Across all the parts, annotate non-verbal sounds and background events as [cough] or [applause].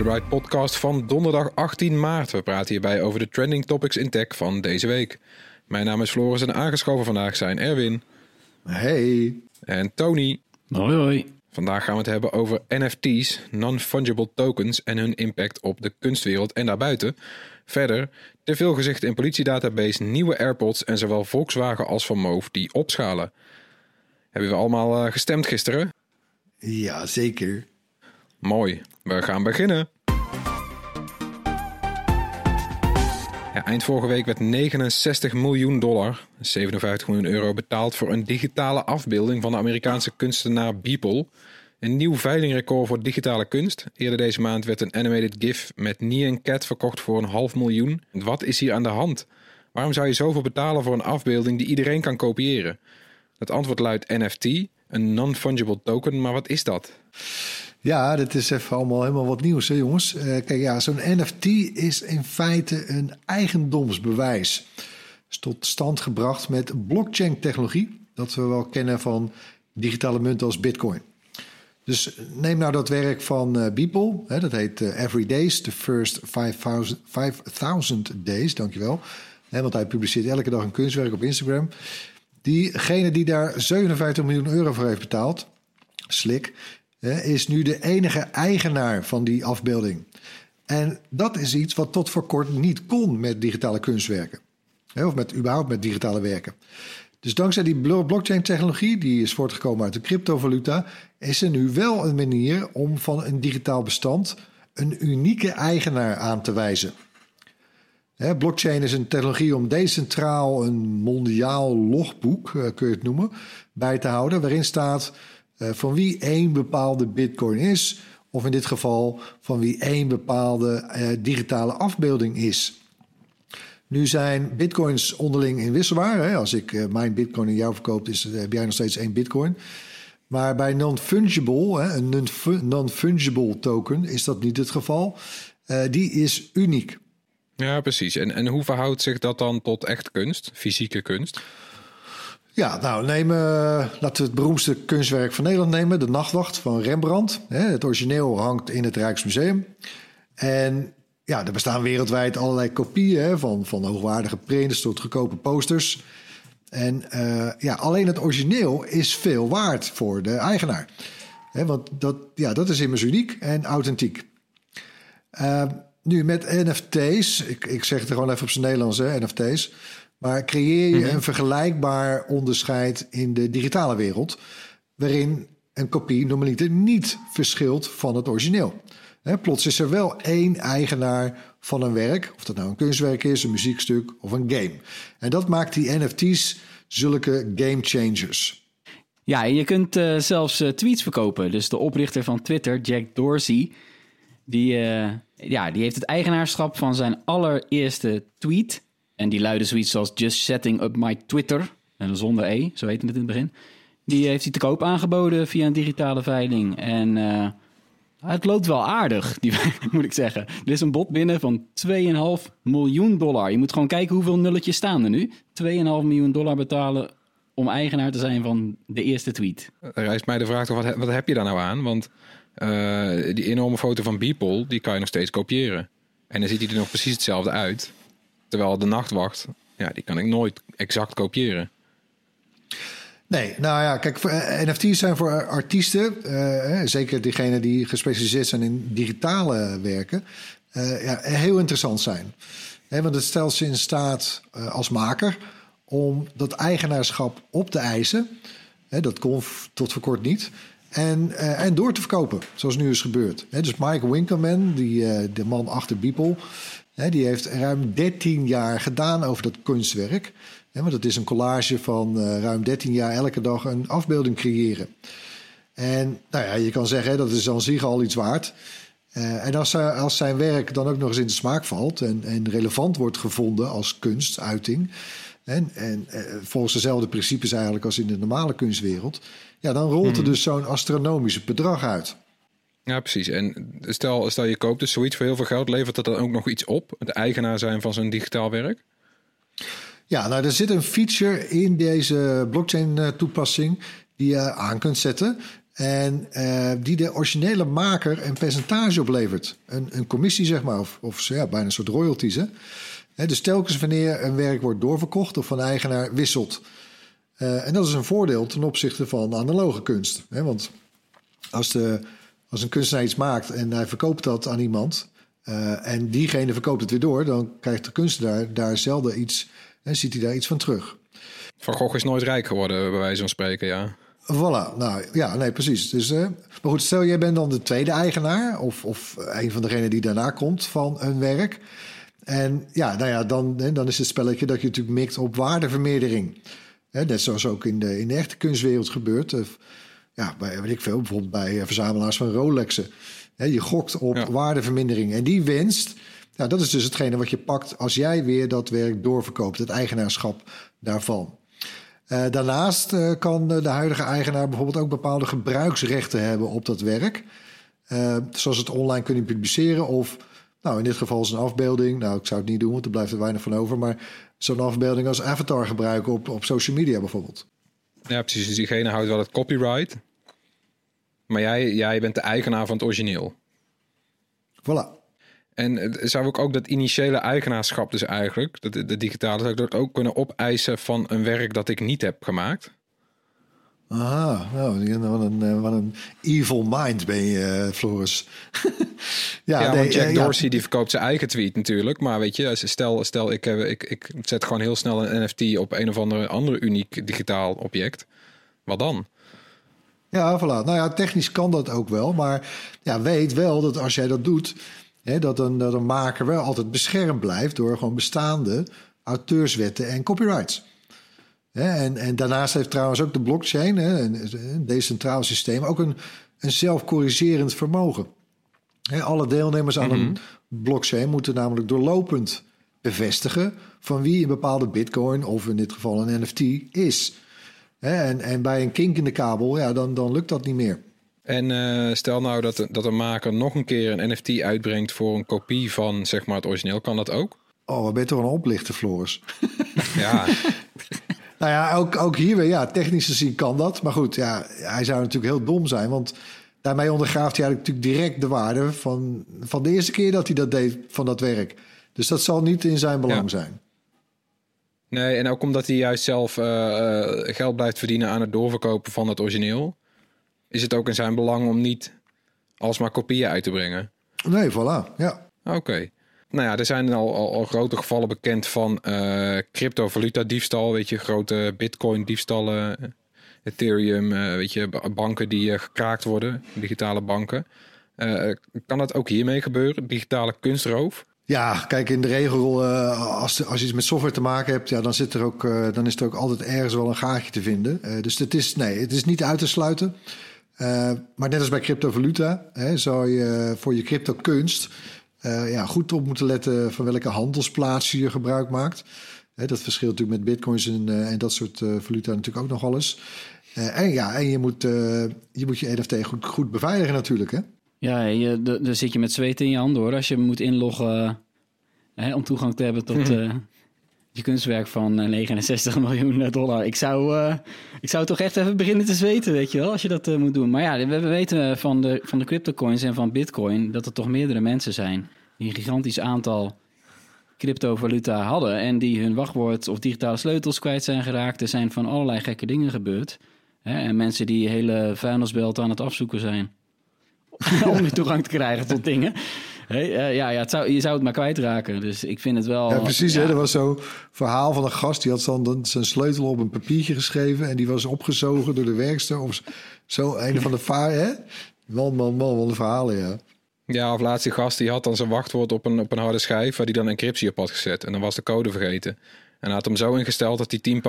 De Bright Podcast van donderdag 18 maart. We praten hierbij over de trending topics in tech van deze week. Mijn naam is Floris en aangeschoven vandaag zijn Erwin Hey. en Tony. Hoi hoi. Vandaag gaan we het hebben over NFT's, non-fungible tokens en hun impact op de kunstwereld en daarbuiten. Verder, te veel gezichten in politiedatabase, nieuwe AirPods en zowel Volkswagen als Van Moof die opschalen. Hebben we allemaal eh, gestemd gisteren? Ja, zeker. Mooi, we gaan beginnen. Eind vorige week werd 69 miljoen dollar, 57 miljoen euro, betaald voor een digitale afbeelding van de Amerikaanse kunstenaar Beeple. Een nieuw veilingrecord voor digitale kunst. Eerder deze maand werd een animated GIF met Nyan Cat verkocht voor een half miljoen. Wat is hier aan de hand? Waarom zou je zoveel betalen voor een afbeelding die iedereen kan kopiëren? Het antwoord luidt NFT, een non-fungible token, maar wat is dat? Ja, dit is even allemaal helemaal wat nieuws, hè, jongens. Eh, kijk, ja, zo'n NFT is in feite een eigendomsbewijs. Is tot stand gebracht met blockchain-technologie, dat we wel kennen van digitale munten als Bitcoin. Dus neem nou dat werk van eh Beeple, hè, dat heet eh, Every Days, the first 5000, 5000 days, dankjewel. Hè, want hij publiceert elke dag een kunstwerk op Instagram. Diegene die daar 57 miljoen euro voor heeft betaald, Slik, is nu de enige eigenaar van die afbeelding. En dat is iets wat tot voor kort niet kon met digitale kunstwerken. Of met, überhaupt met digitale werken. Dus dankzij die blo- blockchain-technologie, die is voortgekomen uit de cryptovaluta, is er nu wel een manier om van een digitaal bestand een unieke eigenaar aan te wijzen. Blockchain is een technologie om decentraal een mondiaal logboek, eh, kun je het noemen, bij te houden, waarin staat van wie één bepaalde bitcoin is, of in dit geval van wie één bepaalde eh, digitale afbeelding is. Nu zijn bitcoins onderling inwisselbaar. Hè? Als ik eh, mijn bitcoin aan jou verkoop, is, eh, heb jij nog steeds één bitcoin. Maar bij non-fungible, een non- non-fungible token, is dat niet het geval. Eh, die is uniek. Ja, precies. En, en hoe verhoudt zich dat dan tot echt kunst, fysieke kunst? Ja, nou, neem, eh, laten we het beroemdste kunstwerk van Nederland nemen, De Nachtwacht van Rembrandt. Het origineel hangt in het Rijksmuseum. En ja, er bestaan wereldwijd allerlei kopieën van, van hoogwaardige prints tot goedkope posters. En eh, ja, alleen het origineel is veel waard voor de eigenaar. Hè, want dat, ja, dat is immers uniek en authentiek. Uh, nu met NFT's, ik, ik zeg het gewoon even op zijn Nederlands, hè, NFT's. Maar creëer je een vergelijkbaar onderscheid in de digitale wereld, waarin een kopie normaliter niet verschilt van het origineel. Hè, plots is er wel één eigenaar van een werk, of dat nou een kunstwerk is, een muziekstuk of een game. En dat maakt die NFT's zulke game changers. Ja, en je kunt eh, zelfs eh, tweets verkopen. Dus de oprichter van Twitter, Jack Dorsey, die, eh, ja, die heeft het eigenaarschap van zijn allereerste tweet. En die luidde zoiets als Just setting up my Twitter. En zonder E, zo heette het in het begin. Die heeft hij te koop aangeboden via een digitale veiling. En eh, het loopt wel aardig, [laughs] die, moet ik zeggen. Er is een bod binnen van 2,5 miljoen dollar. Je moet gewoon kijken hoeveel nulletjes staan er nu. 2,5 miljoen dollar betalen om eigenaar te zijn van de eerste tweet. Rijst mij de vraag toch, wat heb je daar nou aan? Want eh, die enorme foto van Beeple, die kan je nog steeds kopiëren. En dan ziet hij er nog precies hetzelfde uit. Terwijl de nachtwacht, ja, die kan ik nooit exact kopiëren. Nee, nou ja, kijk, eh, NFT's zijn voor artiesten, eh, zeker diegenen die gespecialiseerd zijn in digitale werken, eh, ja, heel interessant zijn. Want het stelt ze in staat eh, als maker om dat eigenaarschap op te eisen. Hè, dat kon tot voor kort niet. En, eh, en door te verkopen, zoals nu is gebeurd. Dus Mike Winkelman, die, eh, de man achter Beeple, die heeft ruim 13 jaar gedaan over dat kunstwerk. Want het is een collage van eh, ruim 13 jaar elke dag een afbeelding creëren. En nou ja, je kan zeggen, dat is aan zich al iets waard. Eh, en als, hij- als zijn werk dan ook nog eens in de smaak valt en, en relevant wordt gevonden als kunstuiting. En, en eh, volgens dezelfde principes eigenlijk als in de normale kunstwereld. Ja, dan rolt er dus zo'n astronomisch bedrag uit. Ja, precies. En stel, stel je koopt dus zoiets voor heel veel geld, levert dat dan ook nog iets op? Het eigenaar zijn van zo'n digitaal werk? Ja, nou, er zit een feature in deze blockchain-toepassing die je aan kunt zetten. En eh, die de originele maker een percentage oplevert. Een, een commissie, zeg maar, of, of ja, bijna een soort royalties. Hè? Dus telkens wanneer een werk wordt doorverkocht of van eigenaar wisselt. Eh, en dat is een voordeel ten opzichte van analoge kunst. Hè? Want als, de, als een kunstenaar iets maakt en hij verkoopt dat aan iemand. eh, en diegene verkoopt het weer door, dan krijgt de kunstenaar daar zelden iets. En ziet hij daar iets van terug. Van Gogh is nooit rijk geworden, bij wijze van spreken, ja. Voilà, nou ja, nee, precies. Dus, eh, maar goed, stel jij bent dan de tweede eigenaar, of, of een van degenen die daarna komt van een werk. En ja, nou ja, dan, dan is het spelletje dat je natuurlijk mikt op waardevermeerdering. Net zoals ook in de, in de echte kunstwereld gebeurt. Ja, bij, weet ik veel, bijvoorbeeld bij eh, verzamelaars van Rolexen. Je gokt op Ja. waardevermindering. En die winst, ja, dat is dus hetgene wat je pakt als jij weer dat werk doorverkoopt, het eigenaarschap daarvan. Eh, daarnaast eh, kan de huidige eigenaar bijvoorbeeld ook bepaalde gebruiksrechten hebben op dat werk. Zoals het online kunnen publiceren of, nou in dit geval is een afbeelding. Nou, ik zou het niet doen, want er blijft er weinig van over. Maar zo'n afbeelding als avatar gebruiken op, op social media bijvoorbeeld. Ja, precies. Dus diegene houdt wel het copyright. Maar jij, jij bent de eigenaar van het origineel. Voilà. En zou ik ook dat initiële eigenaarschap dus eigenlijk, de, de digitale, zou ik dat ook kunnen opeisen van een werk dat ik niet heb gemaakt? Aha, nou, wat een, eh, wat een evil mind ben je, eh, Floris. [laughs] ja, Ja, nee, want Jack eh, ja, Dorsey die verkoopt zijn eigen tweet natuurlijk. Maar weet je, stel, stel ik, heb, ik, ik zet gewoon heel snel een NFT op een of andere, andere uniek digitaal object. Wat dan? Ja, voilà. Nou ja, technisch kan dat ook wel. Maar ja, weet wel dat als jij dat doet, hè, dat, een, dat een maker wel altijd beschermd blijft door gewoon bestaande auteurswetten en copyrights. Hè, en, en daarnaast heeft trouwens ook de blockchain, hè, een, een decentraal systeem, ook een, een zelfcorrigerend vermogen. Hè, alle deelnemers aan een blockchain moeten namelijk doorlopend bevestigen van wie een bepaalde bitcoin of in dit geval een NFT is. En, en bij een kink in de kabel, ja, dan, dan lukt dat niet meer. En eh, stel nou dat, dat een maker nog een keer een NFT uitbrengt voor een kopie van zeg maar het origineel, kan dat ook? Oh, wat ben je toch een oplichter, Floris? [laughs] Ja, [laughs] Nou ja, ook, ook hier weer, ja, technisch gezien kan dat. Maar goed, ja, hij zou natuurlijk heel dom zijn. Want daarmee ondergraaft hij eigenlijk natuurlijk direct de waarde van, van de eerste keer dat hij dat deed van dat werk. Dus dat zal niet in zijn belang Ja. zijn. Nee, en ook omdat hij juist zelf eh, eh, geld blijft verdienen aan het doorverkopen van het origineel, is het ook in zijn belang om niet alsmaar kopieën uit te brengen. Nee, voilà. Ja. Oké. Nou ja, er zijn al, al, al grote gevallen bekend van eh cryptovaluta diefstal, weet je, grote bitcoin diefstallen, eh, Ethereum, eh, weet je, ba- banken die eh, gekraakt worden, digitale banken. Eh, kan dat ook hiermee gebeuren, digitale kunstroof? Ja, kijk, in de regel, eh, als, als je iets met software te maken hebt, ja, dan, zit er ook, eh, dan is er ook altijd ergens wel een gaatje te vinden. Eh, dus het is, nee, het is niet uit te sluiten. Maar net als bij cryptovaluta, hè, zou je voor je crypto kunst eh, ja, goed op moeten letten van welke handelsplaats je gebruik maakt. Dat verschilt natuurlijk met bitcoins en, en dat soort valuta natuurlijk ook nog alles. En ja, en je moet, je, moet je NFT goed, goed beveiligen natuurlijk, hè? Ja, je, daar zit je met zweet in je handen hoor. Als je moet inloggen hè, om toegang te hebben tot [laughs] eh, je kunstwerk van eh, 69 miljoen dollar. Ik zou, eh, ik zou toch echt even beginnen te zweten, weet je wel, als je dat eh, moet doen. Maar ja, we we weten van de, van de cryptocoins en van bitcoin dat er toch meerdere mensen zijn die een gigantisch aantal cryptovaluta hadden en die hun wachtwoord of digitale sleutels kwijt zijn geraakt. Er zijn van allerlei gekke dingen gebeurd. Hè? En mensen die hele vuilnisbelt aan het afzoeken zijn [laughs] om weer toegang te krijgen tot dingen. Hey, eh, ja, ja het zou, je zou het maar kwijtraken. Dus ik vind het wel... Ja, precies. Hè? ja. Er was zo'n verhaal van een gast die had dan zijn sleutel op een papiertje geschreven en die was opgezogen door de werkster of zo een van de [laughs] vaar. Hè? Man, man, man, wat een verhalen, ja. Ja, of laatst die gast die had dan zijn wachtwoord op een, op een harde schijf waar die dan encryptie op had gezet. En dan was de code vergeten. En hij had hem zo ingesteld dat hij tien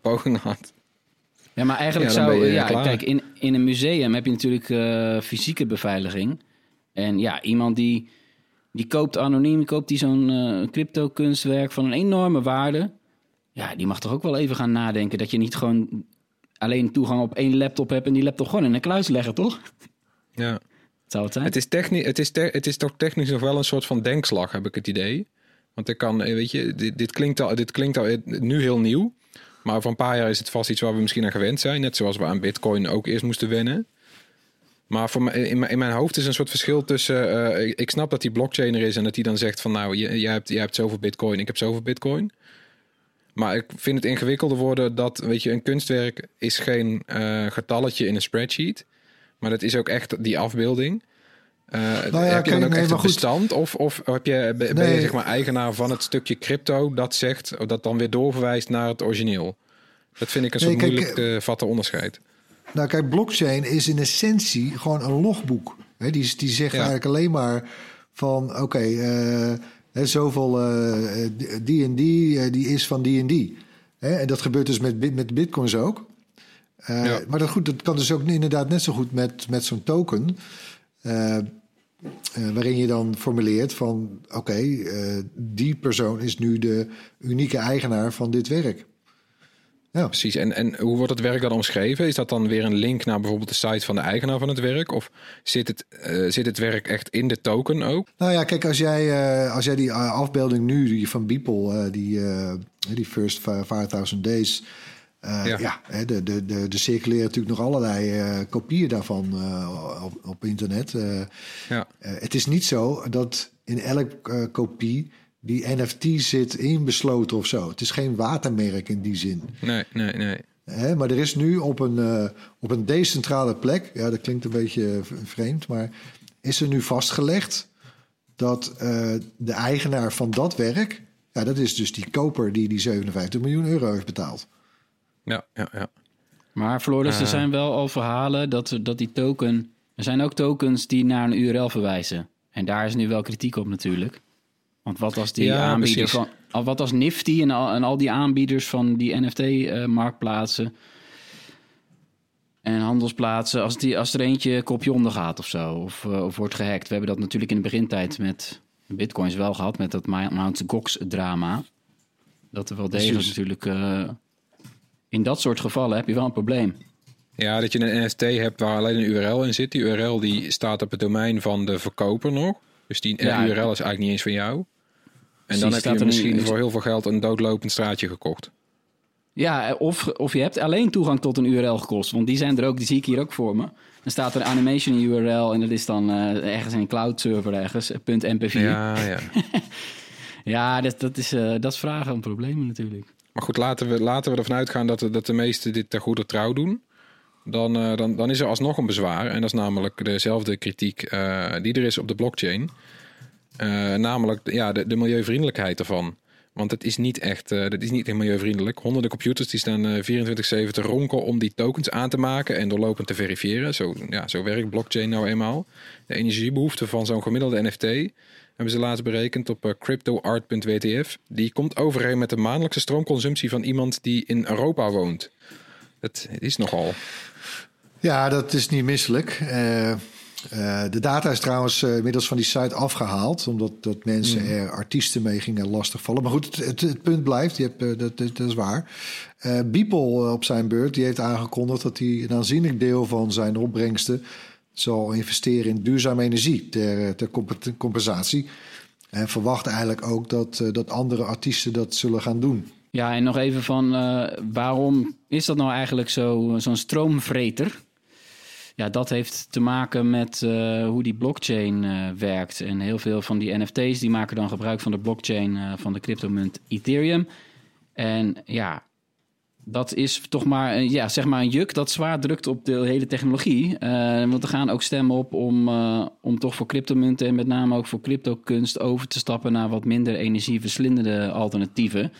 pogingen [laughs] had. Ja, maar eigenlijk Ja, zou... Ja, klaar. kijk, in, in een museum heb je natuurlijk eh, fysieke beveiliging. En ja, iemand die, die koopt anoniem, koopt die zo'n eh, crypto kunstwerk van een enorme waarde. Ja, die mag toch ook wel even gaan nadenken dat je niet gewoon alleen toegang op één laptop hebt en die laptop gewoon in een kluis leggen, toch? Ja. Zou het zijn? Het is, techni het, is te- het is toch technisch nog wel een soort van denkslag, heb ik het idee. Want ik kan, eh, weet je, dit, dit, klinkt al, dit klinkt al nu heel nieuw. Maar over een paar jaar is het vast iets waar we misschien aan gewend zijn. Net zoals we aan Bitcoin ook eerst moesten wennen. Maar voor in, mijn, hoofd is een soort verschil tussen. eh, ik, snap dat die blockchain er is en dat die dan zegt van nou, jij hebt, jij hebt zoveel Bitcoin, ik heb zoveel Bitcoin. Maar ik vind het ingewikkelder worden dat, weet je, een kunstwerk is geen eh, getalletje in een spreadsheet. Maar dat is ook echt die afbeelding. Eh, ja, heb je dan kijk, ook nee, echt goed. bestand? Of, of heb je, ben je zeg maar eigenaar van het stukje crypto dat zegt, dat dan weer doorverwijst naar het origineel? Dat vind ik een Nee, soort kijk, moeilijk te vatten onderscheid. Nou, kijk, blockchain is in essentie gewoon een logboek. Die, die zegt Ja. eigenlijk alleen maar van... oké, eh, hè, zoveel eh, die en die, eh, die is van die en die. En dat gebeurt dus met, met bitcoins ook. Eh, Ja. Maar dat, goed, dat kan dus ook inderdaad net zo goed met, met zo'n token... eh, eh, waarin je dan formuleert van... oké, eh, die persoon is nu de unieke eigenaar van dit werk. Ja. Precies. En, en hoe wordt het werk dan omschreven? Is dat dan weer een link naar bijvoorbeeld de site van de eigenaar van het werk? Of zit het, eh, zit het werk echt in de token ook? Nou ja, kijk, als jij, als jij die afbeelding nu die van Beeple, die, die First 5000 Days. Eh, Ja. ja, hè, de, de, de, de circuleren natuurlijk nog allerlei eh, kopieën daarvan eh, op, op internet. Ja. het is niet zo dat in elk eh, kopie die NFT zit inbesloten of zo. Het is geen watermerk in die zin. Nee, nee, nee. Maar er is nu op een, op een decentrale plek, ja, dat klinkt een beetje vreemd, maar is er nu vastgelegd dat de eigenaar van dat werk, ja, dat is dus die koper die die 57 miljoen euro heeft betaald. Ja, ja, ja. Maar Floris, er Eh. zijn wel al verhalen dat, dat die token... Er zijn ook tokens die naar een URL verwijzen. En daar is nu wel kritiek op natuurlijk. Want wat als die Ja, aanbieder precies. van... al- Wat als Nifty en al, en al die aanbieders van die NFT-marktplaatsen... en handelsplaatsen, als, die, als er eentje kopje onder gaat of zo... Of, eh, of wordt gehackt. We hebben dat natuurlijk in de begintijd met bitcoins wel gehad... met dat Mount Gox-drama. Dat er wel degelijk natuurlijk... eh, in dat soort gevallen heb je wel een probleem. Ja, dat je een NFT hebt waar alleen een URL in zit. Die URL die staat op het domein van de verkoper nog. Dus die Ja. URL is eigenlijk niet eens van jou. En dan heb staat je er misschien voor heel veel geld een doodlopend straatje gekocht. Ja, of, of je hebt alleen toegang tot een URL gekost. Want die zijn er ook, die zie ik hier ook voor me. Dan staat er animation URL en dat is dan eh, ergens in een cloud server ergens, eh, .mp4. Ja, Ja, [laughs] ja. dat, dat, is, eh, dat is vragen om problemen natuurlijk. Maar goed, laten we, laten we ervan uitgaan dat, dat de meesten dit ter goede trouw doen. Dan, eh, dan, dan is er alsnog een bezwaar. En dat is namelijk dezelfde kritiek eh, die er is op de blockchain. Eh, namelijk ja, de, de milieuvriendelijkheid ervan. Want het is niet echt, dat is niet milieuvriendelijk. Honderden computers die staan eh 24-7 te ronken om die tokens aan te maken en doorlopend te verifiëren. Zo, ja, zo werkt blockchain nou eenmaal. De energiebehoefte van zo'n gemiddelde NFT hebben ze laatst berekend op eh, cryptoart.wtf. Die komt overeen met de maandelijkse stroomconsumptie van iemand die in Europa woont. Dat is nogal. Ja, dat is niet misselijk. Eh, eh, de data is trouwens eh, inmiddels van die site afgehaald, omdat dat mensen er artiesten mee gingen lastigvallen. Maar goed, het, het, het punt blijft, je hebt, dat, dat, dat is waar. Beeple eh, op zijn beurt, die heeft aangekondigd dat hij een aanzienlijk deel van zijn opbrengsten zal investeren in duurzame energie ter, eh, ter comp- compensatie. En verwacht eigenlijk ook dat, eh, dat andere artiesten dat zullen gaan doen. Ja, en nog even van eh, waarom is dat nou eigenlijk zo, zo'n stroomvreter? Ja, dat heeft te maken met hoe die blockchain werkt. En heel veel van die NFT's die maken dan gebruik van de blockchain van de cryptomunt Ethereum. En ja, dat is toch maar, ja, zeg maar een juk dat zwaar drukt op de hele technologie. Eh, want er gaan ook stemmen op om, eh, om toch voor cryptomunten en met name ook voor cryptokunst over te stappen naar wat minder energieverslindende alternatieven.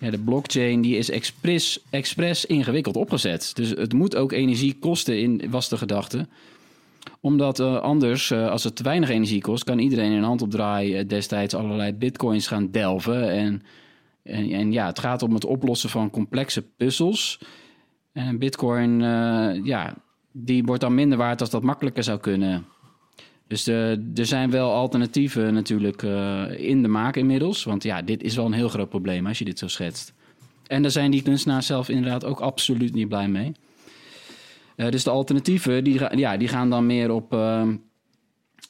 Ja, de blockchain die is expres, expres ingewikkeld opgezet. Dus het moet ook energie kosten, in, was de gedachte. Omdat eh, anders, als het te weinig energie kost, kan iedereen in een handopdraai eh, destijds allerlei bitcoins gaan delven. En En, en ja, het gaat om het oplossen van complexe puzzels. En Bitcoin, eh, ja, die wordt dan minder waard als dat makkelijker zou kunnen. Dus er zijn wel alternatieven natuurlijk eh, in de maak inmiddels. Want ja, dit is wel een heel groot probleem als je dit zo schetst. En daar zijn die kunstenaars zelf inderdaad ook absoluut niet blij mee. Eh, dus de alternatieven, die, ja, die gaan dan meer op,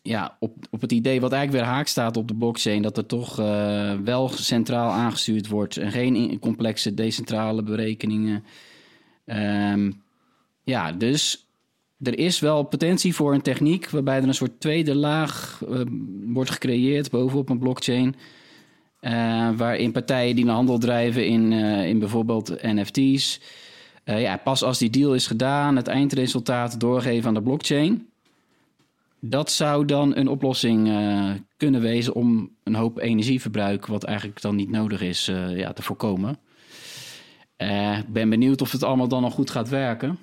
ja, op, op het idee wat eigenlijk weer haak staat op de blockchain... dat er toch eh, wel centraal aangestuurd wordt... en geen complexe decentrale berekeningen. Ehm, ja, dus er is wel potentie voor een techniek... waarbij er een soort tweede laag eh, wordt gecreëerd bovenop een blockchain... eh, waarin partijen die een handel drijven in, in bijvoorbeeld NFT's... ja, pas als die deal is gedaan, het eindresultaat doorgeven aan de blockchain. Dat zou dan een oplossing eh, kunnen wezen om een hoop energieverbruik, wat eigenlijk dan niet nodig is, eh, ja, te voorkomen. Eh, Ik ben benieuwd of het allemaal dan nog goed gaat werken.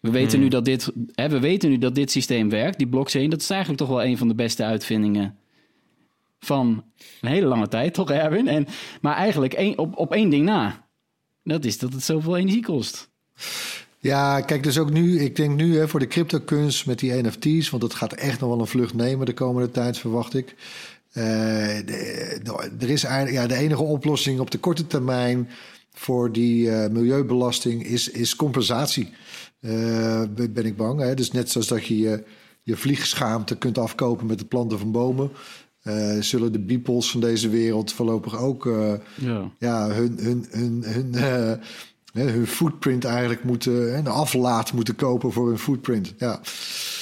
We weten, nu dat dit, hè, we weten nu dat dit systeem werkt, die blockchain. Dat is eigenlijk toch wel een van de beste uitvindingen van een hele lange tijd, toch Erwin? En, maar eigenlijk één, op, op één ding na. Dat is dat het zoveel energie kost. Ja, kijk, dus ook nu, ik denk nu hè, voor de cryptokunst met die NFT's, want het gaat echt nog wel een vlucht nemen de komende tijd, verwacht ik. Eh, de- de- er is eigenlijk, ja, de enige oplossing op de korte termijn voor die eh, milieubelasting is, is compensatie. Eh, ben ik bang. Hè? Dus net zoals dat je je, je vliegschaamte kunt afkopen met het planten van bomen. zullen de beeples van deze wereld voorlopig ook Ja. ja, hun, hun, hun, hun, hun footprint eigenlijk moeten, een aflaat moeten kopen voor hun footprint. Ja,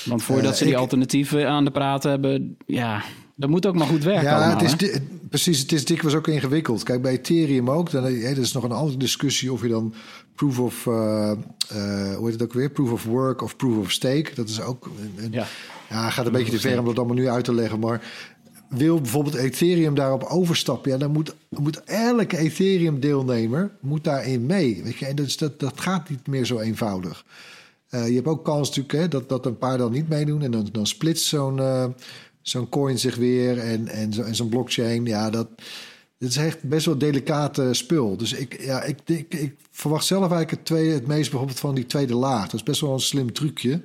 Want voordat Eh, ze die ik- alternatieven aan de praten hebben, ja, dat moet ook maar goed werken ja allemaal, het is, precies. Het is dikwijls ook ingewikkeld. Kijk, bij Ethereum ook. Dan, hè, dat is nog een andere discussie of je dan proof of, eh, eh, hoe heet het ook weer? Proof of work of proof of stake. Dat is ook een- Ja. ja. gaat een beetje te ver om dat allemaal nu uit te leggen. Maar wil bijvoorbeeld Ethereum daarop overstappen, ja, dan moet, moet elke Ethereum-deelnemer moet daarin mee. Weet je? En dus dat, dat gaat niet meer zo eenvoudig. Eh, je hebt ook kans natuurlijk hè, dat, dat een paar dan niet meedoen. En dan, dan eh, zo'n coin zich weer en, en, zo, zo'n blockchain. Ja, dat, is echt best wel delicate spul. Dus ik, ja, ik, ik verwacht zelf eigenlijk het, tweede, het meest bijvoorbeeld van die tweede laag. Dat is best wel een slim trucje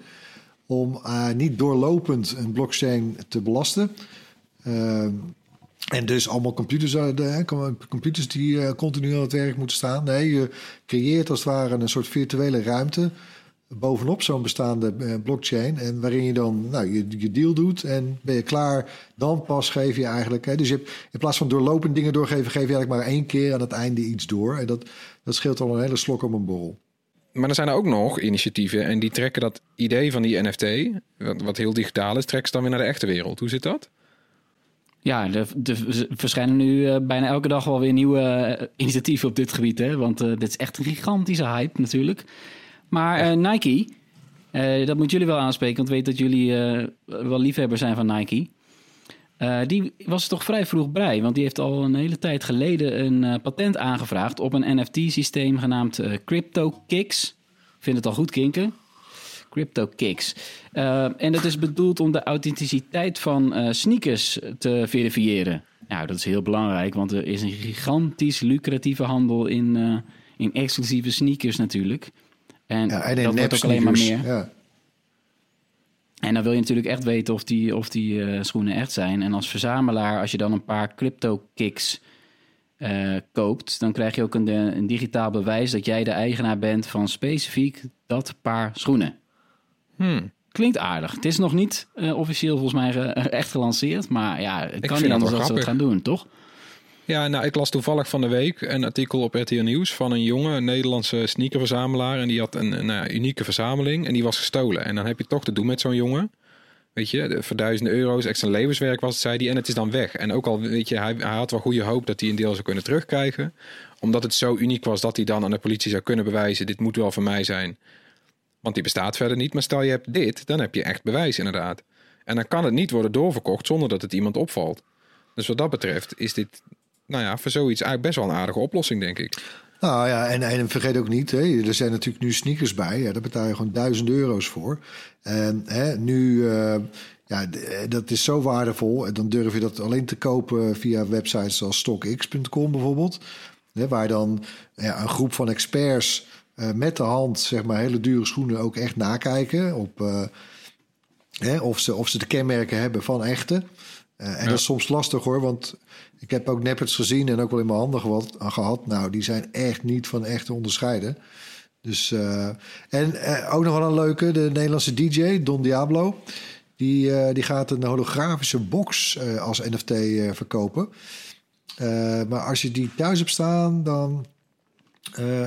om eh, niet doorlopend een blockchain te belasten. Ehm, en dus allemaal computers, eh, computers die eh, continu aan het werk moeten staan. Nee, je creëert als het ware een soort virtuele ruimte bovenop zo'n bestaande eh, blockchain. En waarin je dan nou, je, je deal doet en ben je klaar. Dan pas geef je eigenlijk. Hè, dus je in plaats van doorlopend dingen doorgeven, geef je eigenlijk maar één keer aan het einde iets door. En dat, dat scheelt al een hele slok op een borrel. Maar er zijn er ook nog initiatieven en die trekken dat idee van die NFT, wat, wat heel digitaal is, trekken ze dan weer naar de echte wereld. Hoe zit dat? Ja, er er verschijnen nu eh, bijna elke dag wel weer nieuwe eh, initiatieven op dit gebied. Hè? Want eh, dit is echt een gigantische hype natuurlijk. Maar Nike, dat moet jullie wel aanspreken, want ik weet dat jullie wel liefhebber zijn van Nike. Die was toch vrij vroeg bij, want die heeft al een hele tijd geleden een patent aangevraagd op een NFT-systeem genaamd CryptoKicks. Ik vind het al goed kinken. CryptoKicks. Eh, en dat is bedoeld om de authenticiteit van eh, sneakers te verifiëren. Nou, dat is heel belangrijk, want er is een gigantisch lucratieve handel in, eh, in exclusieve sneakers natuurlijk. En, Ja, en dat wordt ook alleen maar meer. Ja. En dan wil je natuurlijk echt weten of die, of die schoenen echt zijn. En als verzamelaar, als je dan een paar crypto-kicks eh, koopt, dan krijg je ook een, een digitaal bewijs dat jij de eigenaar bent van specifiek dat paar schoenen. Hmm. Klinkt aardig. Het is nog niet eh, officieel volgens mij [laughs] echt gelanceerd, maar ja, het kan niet anders dat ze het gaan doen, toch? Ja, nou, ik las toevallig van de week een artikel op RTL Nieuws van een jonge een Nederlandse sneakerverzamelaar. En die had een, een nou unieke verzameling en die was gestolen. En dan heb je toch te doen met zo'n jongen. Weet je, voor duizenden euro's, extra levenswerk was het, zei hij. En het is dan weg. En ook al, weet je, hij, hij had wel goede hoop dat hij een deel zou kunnen terugkrijgen. Omdat het zo uniek was dat hij dan aan de politie zou kunnen bewijzen: dit moet wel van mij zijn. Want die bestaat verder niet. Maar stel je hebt dit, dan heb je echt bewijs inderdaad. En dan kan het niet worden doorverkocht zonder dat het iemand opvalt. Dus wat dat betreft is dit, nou ja, voor zoiets eigenlijk best wel een aardige oplossing, denk ik. Nou ja, en, en vergeet ook niet, hè, er zijn natuurlijk nu sneakers bij. Ja, daar betaal je gewoon duizend euro's voor. En hè, nu, eh, ja, eh, dat is zo waardevol. En dan durf je dat alleen te kopen via websites als stockx.com bijvoorbeeld. Hè, waar dan ja, een groep van experts eh, met de hand zeg maar, hele dure schoenen ook echt nakijken op eh, hè, of, ze, of ze de kenmerken hebben van echte. Eh, en dat is soms lastig hoor, want ik heb ook Neppets gezien en ook wel in mijn handen gehad. gehad. Nou, die zijn echt niet van echt te onderscheiden. Dus, en ook nog wel een leuke, de Nederlandse DJ, Don Diablo. Die, die gaat een holografische box als NFT verkopen. Maar als je die thuis hebt staan, dan,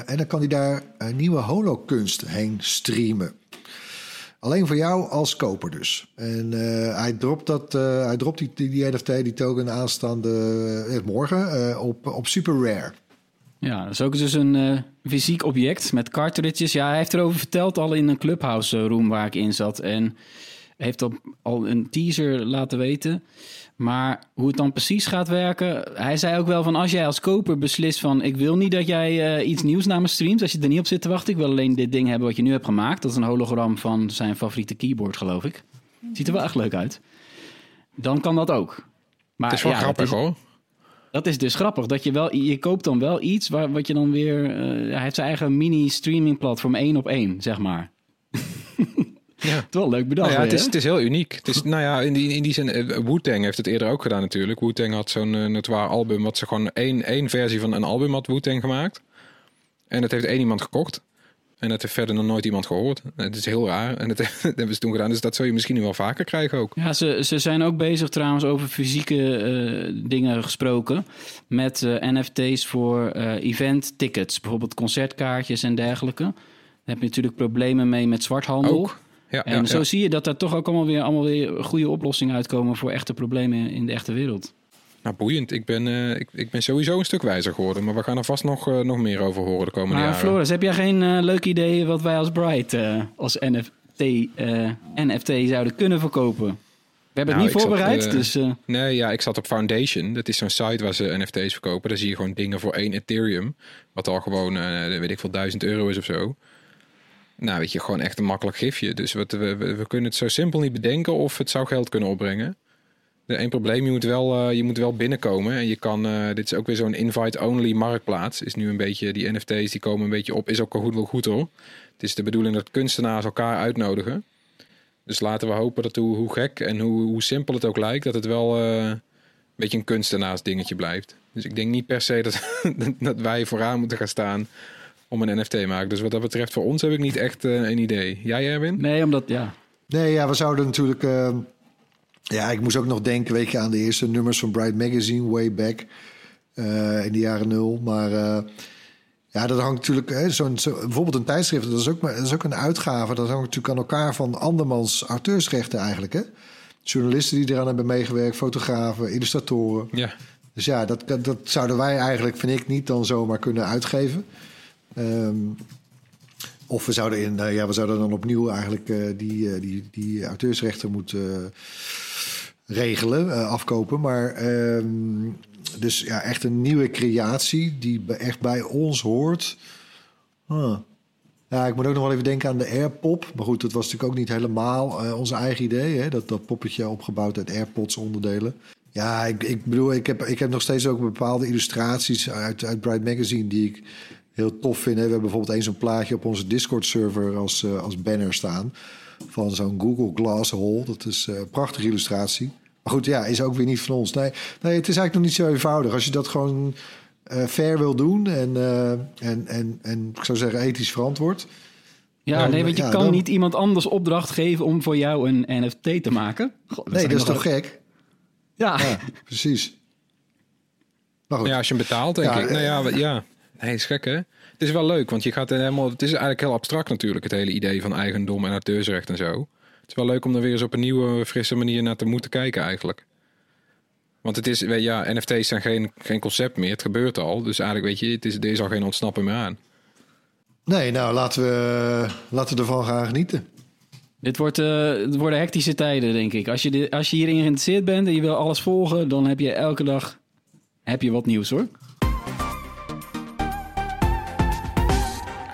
en dan kan hij daar een nieuwe holokunst heen streamen. Alleen voor jou als koper dus. En eh, hij dropt, dat, eh, hij dropt die, die, NFT, die token aanstaande eh, morgen eh, op, op Super Rare. Ja, dat is ook dus een eh, fysiek object met cartridges. Ja, hij heeft erover verteld al in een clubhouse eh, room waar ik in zat. En heeft al een teaser laten weten. Maar hoe het dan precies gaat werken... Hij zei ook wel van als jij als koper beslist van... ik wil niet dat jij eh, iets nieuws naar me streamt... als je er niet op zit te wachten. Ik wil alleen dit ding hebben wat je nu hebt gemaakt. Dat is een hologram van zijn favoriete keyboard, geloof ik. Ziet er wel echt leuk uit. Dan kan dat ook. Maar Het is wel ja, grappig is- hoor. dat is dus grappig. Dat je wel, je koopt dan wel iets waar, wat je dan weer. eh, hij heeft zijn eigen mini streaming platform één op één, zeg maar. Ja. Het is wel leuk bedacht. Nou ja, het, is, hè? het is heel uniek. Het is, [laughs] nou ja, in die, in die zin, eh, Wu-Tang heeft het eerder ook gedaan natuurlijk. Wu-Tang had zo'n uh, notoire album, wat ze gewoon één, één versie van een album had Wu-Tang gemaakt. En dat heeft één iemand gekocht. En dat heeft verder nog nooit iemand gehoord. Het is heel raar. En dat, [laughs] dat hebben ze toen gedaan. Dus dat zul je misschien nu wel vaker krijgen ook. Ja, ze, ze zijn ook bezig trouwens over fysieke eh, dingen gesproken. Met NFT's voor eh, event tickets. Bijvoorbeeld concertkaartjes en dergelijke. Daar heb je natuurlijk problemen mee met zwarthandel. Ook. Ja, En ja, zo ja. zie je dat er toch ook allemaal weer, allemaal weer goede oplossingen uitkomen voor echte problemen in de echte wereld. Nou, boeiend. Ik ben, eh, ik, ik ben sowieso een stuk wijzer geworden. Maar we gaan er vast nog, eh, nog meer over horen de komende Maar jaren. Floris, heb jij geen eh, leuk idee wat wij als Bright als NFT, NFT zouden kunnen verkopen? We hebben Nou, het niet ik zat, voorbereid, dus Nee, ja, ik zat op Foundation. Dat is zo'n site waar ze NFT's verkopen. Daar zie je gewoon dingen voor één Ethereum. Wat al gewoon, weet ik veel, duizend euro is of zo. Nou, weet je, gewoon echt een makkelijk gifje. Dus we, we, kunnen het zo simpel niet bedenken of het zou geld kunnen opbrengen. De één probleem, je moet wel, eh, je moet wel binnenkomen. En je kan, eh, dit is ook weer zo'n invite-only marktplaats. Is nu een beetje, die NFT's die komen een beetje op. Is ook goed, wel goed hoor. Het is de bedoeling dat kunstenaars elkaar uitnodigen. Dus laten we hopen dat hoe, hoe gek en hoe, hoe simpel het ook lijkt, dat het wel eh, een beetje een kunstenaars dingetje blijft. Dus ik denk niet per se dat, [laughs] dat wij vooraan moeten gaan staan om een NFT te maken. Dus wat dat betreft, voor ons heb ik niet echt eh, een idee. Jij, Erwin? nee, omdat ja. Nee, ja, we zouden natuurlijk. eh, ja, ik moest ook nog denken, weet je, aan de eerste nummers van Bright Magazine, way back eh, in de jaren nul. Maar eh, ja, dat hangt natuurlijk. Hè, zo'n, zo, bijvoorbeeld een tijdschrift, dat is, ook, maar- dat is ook een uitgave. Dat hangt natuurlijk aan elkaar van andermans auteursrechten eigenlijk. Hè? Journalisten die eraan hebben meegewerkt, fotografen, illustratoren. Ja. Dus ja, dat, dat, dat zouden wij eigenlijk, vind ik, niet dan zomaar kunnen uitgeven. Ehm, of we zouden, in, nou ja, we zouden dan opnieuw eigenlijk eh, die, eh, die, die auteursrechten moeten eh, regelen, eh, afkopen. Maar ehm, dus ja, echt een nieuwe creatie die echt bij ons hoort. Ja, ik moet ook nog wel even denken aan de AirPop. Maar goed, dat was natuurlijk ook niet helemaal eh, onze eigen idee. Hè? Dat, dat poppetje opgebouwd uit AirPods onderdelen. Ja, ik, ik bedoel, ik heb, ik heb nog steeds ook bepaalde illustraties uit, uit Bright Magazine die ik heel tof vind. hè. We hebben bijvoorbeeld eens een plaatje op onze Discord-server als, eh, als banner staan. Van zo'n Google Glass Hole. Dat is eh, een prachtige illustratie. Maar goed, ja, is ook weer niet van ons. Nee, nee het is eigenlijk nog niet zo eenvoudig. Als je dat gewoon eh, fair wil doen en, eh, en, en, en ik zou zeggen ethisch verantwoord. Ja, Dan- nee, want je ja, kan dan- niet iemand anders opdracht geven om voor jou een NFT te maken. God, Nee, dat is toch gek? Ja. Ja, precies. Maar goed. ja, als je hem betaalt, denk Ja, ik. Nou ja, ja. Nee, is gek hè? Het is wel leuk, want je gaat er helemaal... Het is eigenlijk heel abstract natuurlijk, het hele idee van eigendom en auteursrecht en zo. Het is wel leuk om er weer eens op een nieuwe, frisse manier naar te moeten kijken eigenlijk. Want het is, ja, NFT's zijn geen, geen concept meer. Het gebeurt al. Dus eigenlijk, weet je, het is, er is al geen ontsnappen meer aan. Nee, nou laten we, laten we ervan gaan genieten. Dit wordt, eh, het worden hectische tijden, denk ik. Als je, dit- als je hierin geïnteresseerd bent en je wil alles volgen, dan heb je elke dag heb je wat nieuws hoor.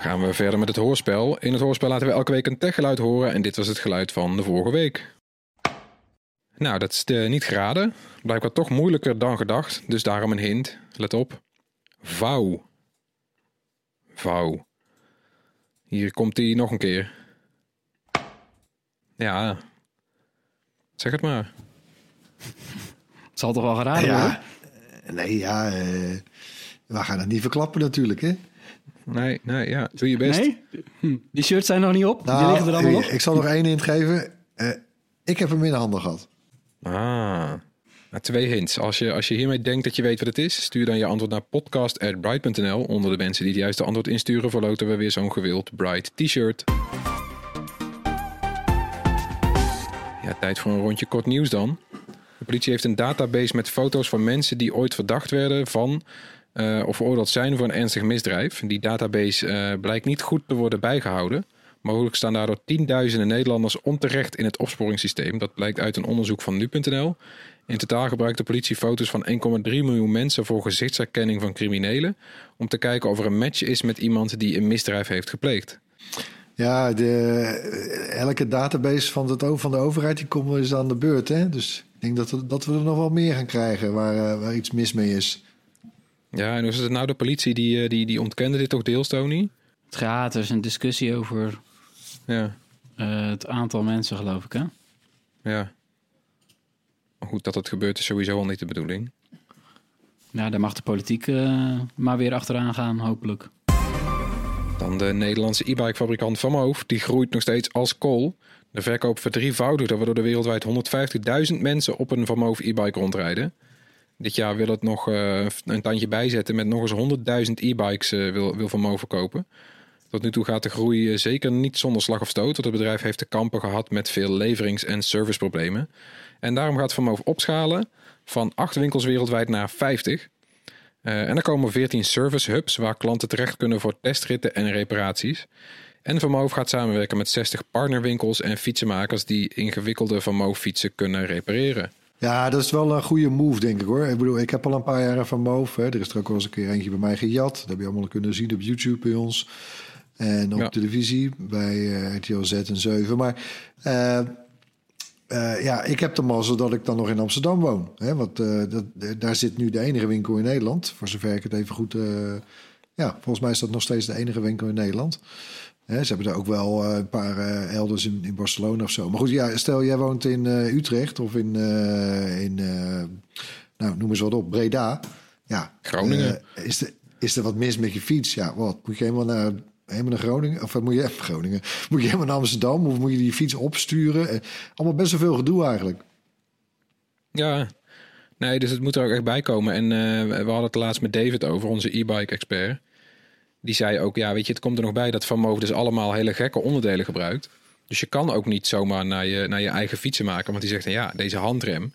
Gaan we verder met het hoorspel. In het hoorspel laten we elke week een techgeluid horen. En dit was het geluid van de vorige week. Nou, dat is eh, niet geraden. Blijkbaar toch moeilijker dan gedacht. Dus daarom een hint. Let op. Vouw. Vouw. Hier komt hij nog een keer. Ja. Zeg het maar. [laughs] Het zal toch wel geraden worden? Ja, nee, ja, eh, we gaan het niet verklappen natuurlijk, hè? Nee, nee, ja. Doe je best. Nee? Hm. Die shirts zijn nog niet op. die Nou, liggen er allemaal ik, nog. ik zal nog één hint geven. Eh, ik heb hem in de handen gehad. Ah. Nou, twee hints. Als je, als je hiermee denkt dat je weet wat het is, stuur dan je antwoord naar podcast.bright.nl. Onder de mensen die het juiste antwoord insturen, verloten we weer zo'n gewild Bright t-shirt. Ja, tijd voor een rondje kort nieuws dan. De politie heeft een database met foto's van mensen die ooit verdacht werden van eh, of veroordeeld zijn voor een ernstig misdrijf. Die database eh, blijkt niet goed te worden bijgehouden. Mogelijk staan daardoor tienduizenden Nederlanders onterecht in het opsporingssysteem. Dat blijkt uit een onderzoek van nu.nl. In totaal gebruikt de politie foto's van 1,3 miljoen mensen voor gezichtsherkenning van criminelen. Om te kijken of er een match is met iemand die een misdrijf heeft gepleegd. Ja, de, elke database van, het, van de overheid die komt eens aan de beurt. Hè? Dus ik denk dat, we- dat we er nog wel meer gaan krijgen waar, eh, waar iets mis mee is. Ja, en hoe is het nou? De politie die, eh, die, die ontkende dit toch deels, Tony? Het gaat, er is een discussie over Ja, eh, het aantal mensen, geloof ik, hè? ja. Goed, dat het gebeurt is sowieso al niet de bedoeling. Ja, daar mag de politiek eh, maar weer achteraan gaan, hopelijk. Dan de Nederlandse e-bike fabrikant Van Moof. Die groeit nog steeds als kool. De verkoop verdrievoudigde, waardoor er wereldwijd 150.000 mensen op een Van Moof e-bike rondrijden. Dit jaar wil het nog eh, een tandje bijzetten met nog eens 100.000 e-bikes eh, wil, wil Van verkopen. Tot nu toe gaat de groei eh, zeker niet zonder slag of stoot. Want het bedrijf heeft te kampen gehad met veel leverings- en serviceproblemen. En daarom gaat Van opschalen van 8 winkels wereldwijd naar 50. Eh, en er komen 14 service hubs waar klanten terecht kunnen voor testritten en reparaties. En Van gaat samenwerken met 60 partnerwinkels en fietsenmakers die ingewikkelde Van Moof fietsen kunnen repareren. Ja, dat is wel een goede move, denk ik hoor. Ik bedoel, ik heb al een paar jaren van. Hè. Er is er ook wel eens een keer eentje bij mij gejat. Dat heb je allemaal kunnen zien op YouTube bij ons. En op Ja. televisie bij eh, RTL Z en 7. Maar eh, eh, ja, ik heb de mazzel dat ik dan nog in Amsterdam woon. Hè? Want dat, daar zit nu de enige winkel in Nederland. Voor zover ik het even goed... ja, volgens mij is dat nog steeds de enige winkel in Nederland. Ze hebben er ook wel eh, een paar eh, elders in, in Barcelona of zo. Maar goed, ja, stel jij woont in eh, Utrecht of in, in nou, noem eens wat op, Breda. Ja, Groningen. is, er, is er wat mis met je fiets? Ja, wat? Moet je helemaal naar, helemaal naar Groningen? Of moet je even [laughs] Groningen? Moet je helemaal naar Amsterdam? Of moet je die fiets opsturen? Allemaal best wel veel gedoe eigenlijk. Ja, nee, dus het moet er ook echt bij komen. En we hadden het laatst met David over, onze e-bike expert. Die zei ook, ja, weet je, het komt er nog bij dat Van Moof dus allemaal hele gekke onderdelen gebruikt. Dus je kan ook niet zomaar naar je, naar je eigen fietsen maken. Want die zegt, ja, deze handrem,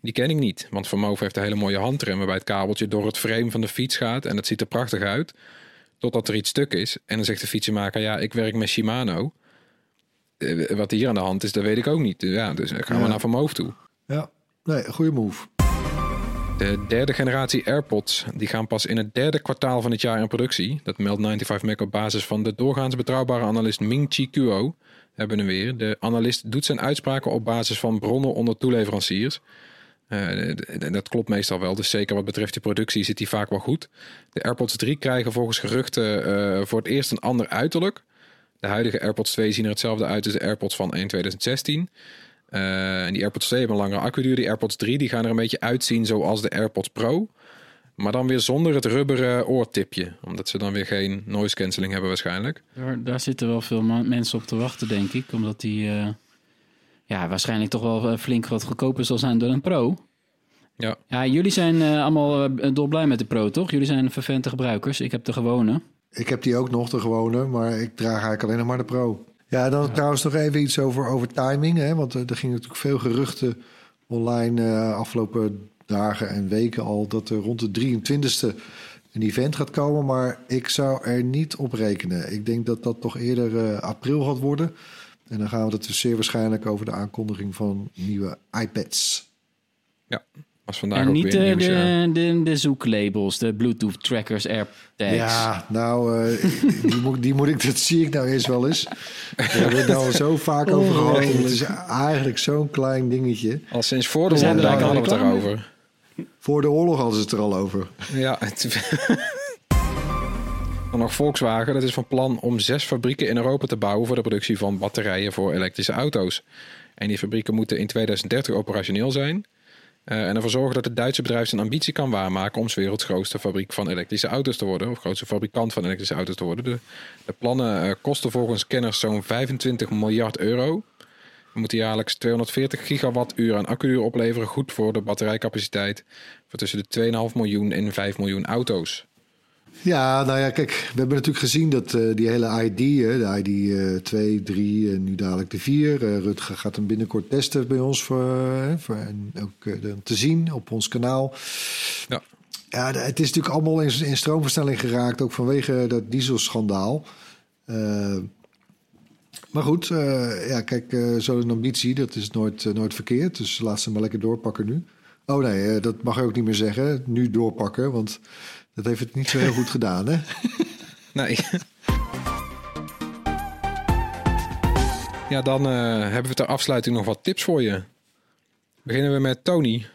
die ken ik niet. Want Van Moof heeft een hele mooie handrem waarbij het kabeltje door het frame van de fiets gaat. En dat ziet er prachtig uit. Totdat er iets stuk is. En dan zegt de fietsenmaker, ja, ik werk met Shimano. Eh, Wat hier aan de hand is, dat weet ik ook niet. Ja, dus gaan we Ja. naar Van Moof toe. Ja, nee, goede move. De derde generatie AirPods die gaan pas in het derde kwartaal van het jaar in productie. Dat meldt 95 Mac op basis van de doorgaans betrouwbare analist Ming Chi Kuo. Hebben we weer. De analist doet zijn uitspraken op basis van bronnen onder toeleveranciers. Eh, dat klopt meestal wel. Dus zeker wat betreft de productie zit die vaak wel goed. De AirPods 3 krijgen volgens geruchten eh, voor het eerst een ander uiterlijk. De huidige AirPods 2 zien er hetzelfde uit als de AirPods van 1 2016. Eh, en die AirPods 2 hebben een langere accuduur. Die AirPods 3 die gaan er een beetje uitzien zoals de AirPods Pro. Maar dan weer zonder het rubberen oortipje. Omdat ze dan weer geen noise cancelling hebben waarschijnlijk. Daar, daar zitten wel veel mensen op te wachten, denk ik. Omdat die eh, ja, waarschijnlijk toch wel eh, flink wat goedkoper zal zijn dan een Pro. Ja, Ja, jullie zijn eh, allemaal dolblij met de Pro, toch? Jullie zijn vervente gebruikers. Ik heb de gewone. Ik heb die ook nog, de gewone, maar ik draag eigenlijk alleen nog maar de Pro. Ja, dan trouwens nog even iets over, over timing. Hè? Want eh, er gingen natuurlijk veel geruchten online eh, afgelopen dagen en weken al... dat er rond de 23e een event gaat komen. Maar ik zou er niet op rekenen. Ik denk dat dat toch eerder eh, april gaat worden. En dan gaan we het dus zeer waarschijnlijk over de aankondiging van nieuwe iPads. ja. Was vandaag en ook niet weer de, de, de zoeklabels, de Bluetooth trackers, AirTags. Ja, nou, eh, die, moet, die moet ik, dat zie ik nou eerst wel eens. We hebben het nou zo vaak over gehad. en Het is eigenlijk zo'n klein dingetje. Al sinds voor de eigenlijk hadden we het al erover. Voor de oorlog hadden ze het er al over. Ja, het- [laughs] Dan nog Volkswagen, dat is van plan om zes fabrieken in Europa te bouwen voor de productie van batterijen voor elektrische auto's. En die fabrieken moeten in 2030 operationeel zijn. Uh, en ervoor zorgen dat het Duitse bedrijf zijn ambitie kan waarmaken om 's werelds grootste fabriek van elektrische auto's te worden. Of grootste fabrikant van elektrische auto's te worden. De, plannen uh, kosten volgens kenners zo'n 25 miljard euro. We moeten jaarlijks 240 gigawattuur aan accuuur opleveren. Goed voor de batterijcapaciteit voor tussen de 2,5 miljoen en 5 miljoen auto's. Ja, nou ja, kijk, we hebben natuurlijk gezien dat uh, die hele ID, de ID uh, 2, 3 en nu dadelijk de 4. Uh, Rutger gaat hem binnenkort testen bij ons voor, voor en ook te zien op ons kanaal. Ja, ja het is natuurlijk allemaal in, in stroomversnelling geraakt, ook vanwege dat dieselschandaal. maar goed, ja, kijk, zo'n ambitie, dat is nooit, nooit verkeerd. Dus laat ze maar lekker doorpakken nu. Oh nee, dat mag ik ook niet meer zeggen. Nu doorpakken, want dat heeft het niet zo heel goed gedaan, hè? [laughs] Nee. Ja, dan uh, hebben we ter afsluiting nog wat tips voor je. Beginnen we met Tony.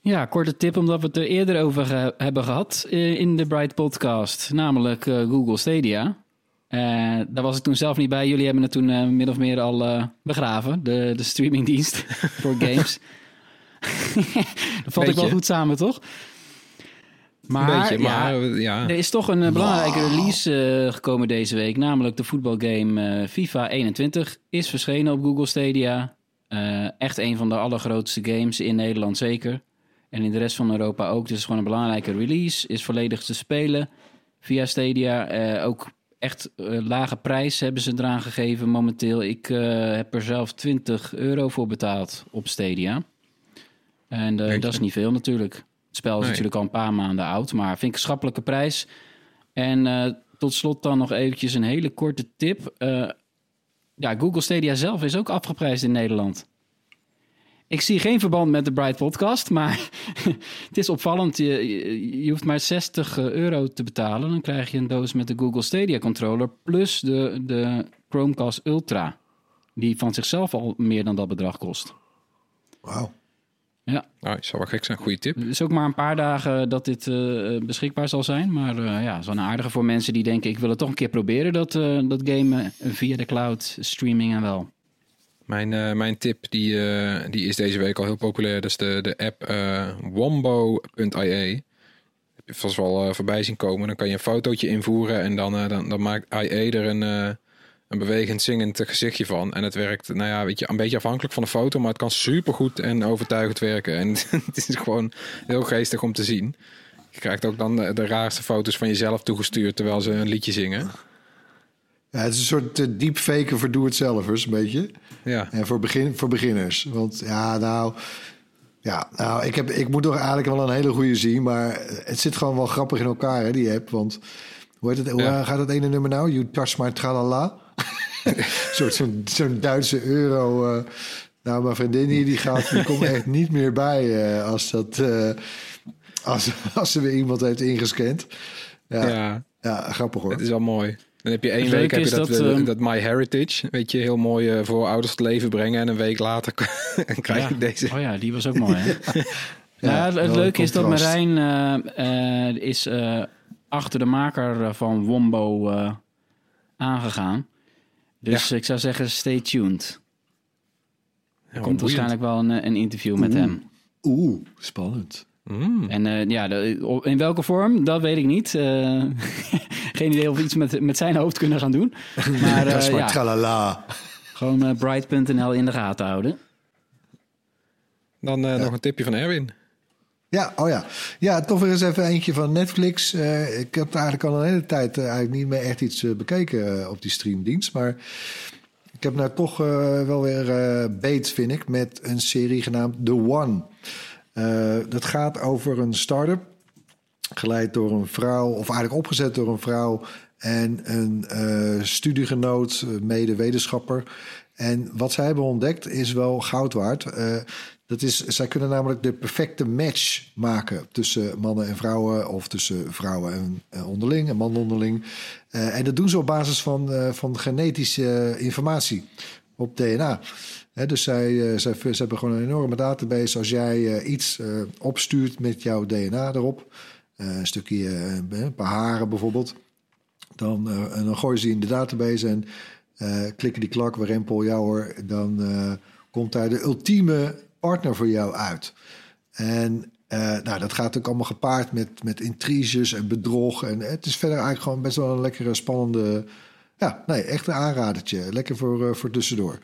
Ja, korte tip omdat we het er eerder over ge hebben gehad uh, in de Bright Podcast, namelijk uh, Google Stadia. daar was ik toen zelf niet bij. Jullie hebben het toen min of meer al begraven, de, de streamingdienst [laughs] voor games. [laughs] dat valt ik wel goed samen, toch? Maar, beetje, maar ja, ja, er is toch een uh, belangrijke release uh, gekomen deze week. Namelijk de voetbalgame uh, FIFA 21 is verschenen op Google Stadia. echt een van de allergrootste games in Nederland zeker. En in de rest van Europa ook. Dus het is gewoon een belangrijke release. Is volledig te spelen via Stadia. ook echt lage prijs hebben ze eraan gegeven momenteel. Ik heb er zelf 20 euro voor betaald op Stadia. En dat is niet veel natuurlijk. Het spel is nee. natuurlijk al een paar maanden oud, maar vind ik een schappelijke prijs. En uh, tot slot dan nog eventjes een hele korte tip. Uh, ja, Google Stadia zelf is ook afgeprijsd in Nederland. Ik zie geen verband met de Bright Podcast, maar [laughs] het is opvallend. Je, je, hoeft maar 60 euro te betalen. Dan krijg je een doos met de Google Stadia controller plus de, de Chromecast Ultra. Die van zichzelf al meer dan dat bedrag kost. Wauw. Ja. Nou, zou wel gek zijn. Goede tip. Het is ook maar een paar dagen dat dit uh, beschikbaar zal zijn. Maar uh, ja, zo'n aardige voor mensen die denken... ik wil het toch een keer proberen, dat, uh, dat game via de cloud, streaming en wel. Mijn, mijn tip die, die is deze week al heel populair. Dat is de, de app wombo.ie. Heb je vast wel voorbij zien komen. Dan kan je een fotootje invoeren en dan, dan, dan maakt IE er een een bewegend zingend gezichtje van. En het werkt, nou ja, weet je, een beetje afhankelijk van de foto, maar het kan supergoed en overtuigend werken. En [laughs] het is gewoon heel geestig om te zien. Je krijgt ook dan de, de raarste foto's van jezelf toegestuurd terwijl ze een liedje zingen. Ja, het is een soort uh, deepfaken voor doe-het-zelvers, een beetje. Ja. En voor, begin, voor beginners. Want ja, nou... Ja, nou, ik, heb, ik moet toch eigenlijk wel een hele goede zien. Maar het zit gewoon wel grappig in elkaar, hè, die app. Want hoe, heet het, hoe ja. gaat het ene nummer nou? You touch my tralala. [laughs] soort zo'n zo'n Duitse euro. Uh, nou, mijn vriendin hier die gaat, die komt echt niet meer bij uh, als dat uh, als, [laughs] als ze weer iemand heeft ingescand. Ja, ja. ja grappig hoor. Het is wel mooi. Dan heb je één week heb je dat, dat, uh, dat My Heritage, weet je, heel mooi uh, voor ouders het leven brengen. En een week later [laughs] krijg ja. je deze. Oh ja, die was ook mooi. Hè? ja, ja, het leuke is dat Marijn uh, is achter de maker van Wombo aangegaan. Dus ja. ik zou zeggen, stay tuned. Er ja, komt waarschijnlijk wel een, een interview met Oeh. hem. Oeh, spannend. Mm. En uh, ja, de, in welke vorm, dat weet ik niet. Uh, [laughs] geen idee of we iets met, met zijn hoofd kunnen gaan doen. Maar, dat is uh, maar ja, tralala. gewoon uh, bright.nl in de gaten houden. Dan ja. nog een tipje van Erwin. Ja, oh ja. Ja, toch weer eens even eentje van Netflix. Uh, ik heb eigenlijk al een hele tijd uh, eigenlijk niet meer echt iets uh, bekeken op die streamdienst. Maar ik heb nou toch wel weer beet, vind ik, met een serie genaamd The One. dat gaat over een start-up. Geleid door een vrouw, of eigenlijk opgezet door een vrouw en een studiegenoot, mede-wetenschapper. En wat zij hebben ontdekt is wel goud waard. Dat is, zij kunnen namelijk de perfecte match maken tussen mannen en vrouwen, of tussen vrouwen en, en onderling en man onderling. Uh, en dat doen ze op basis van, uh, van genetische informatie op DNA. Dus zij, uh, zij, ze hebben gewoon een enorme database. Als jij iets opstuurt met jouw DNA erop, eh, een stukje, eh, een paar haren bijvoorbeeld. Dan, eh, dan gooien ze in de database en eh, klikken die klak warempel, ja hoor, dan eh, komt daar de ultieme partner voor jou uit. En eh, nou, dat gaat ook allemaal gepaard met, met intriges en bedrog. En het is verder eigenlijk gewoon best wel een lekkere, spannende... Ja, nee, echt een aanradertje. Lekker voor, eh, voor tussendoor.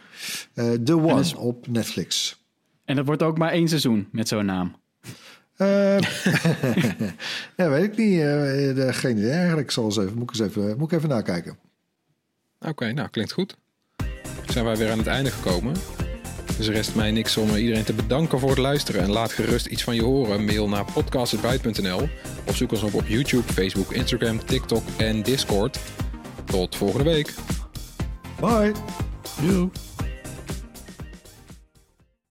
Eh The One is- op Netflix. En dat wordt ook maar één seizoen met zo'n naam. Eh, [laughs] ja, weet ik niet. eh, eh, geen idee eigenlijk. Ik zal eens even, moet, ik eens even, moet ik even nakijken. Oké, nou klinkt goed. Zijn wij weer aan het einde gekomen. Dus er rest mij niks om iedereen te bedanken voor het luisteren. En laat gerust iets van je horen. Mail naar podcast.buit.nl of zoek ons op op YouTube, Facebook, Instagram, TikTok en Discord. Tot volgende week. Bye! Doei.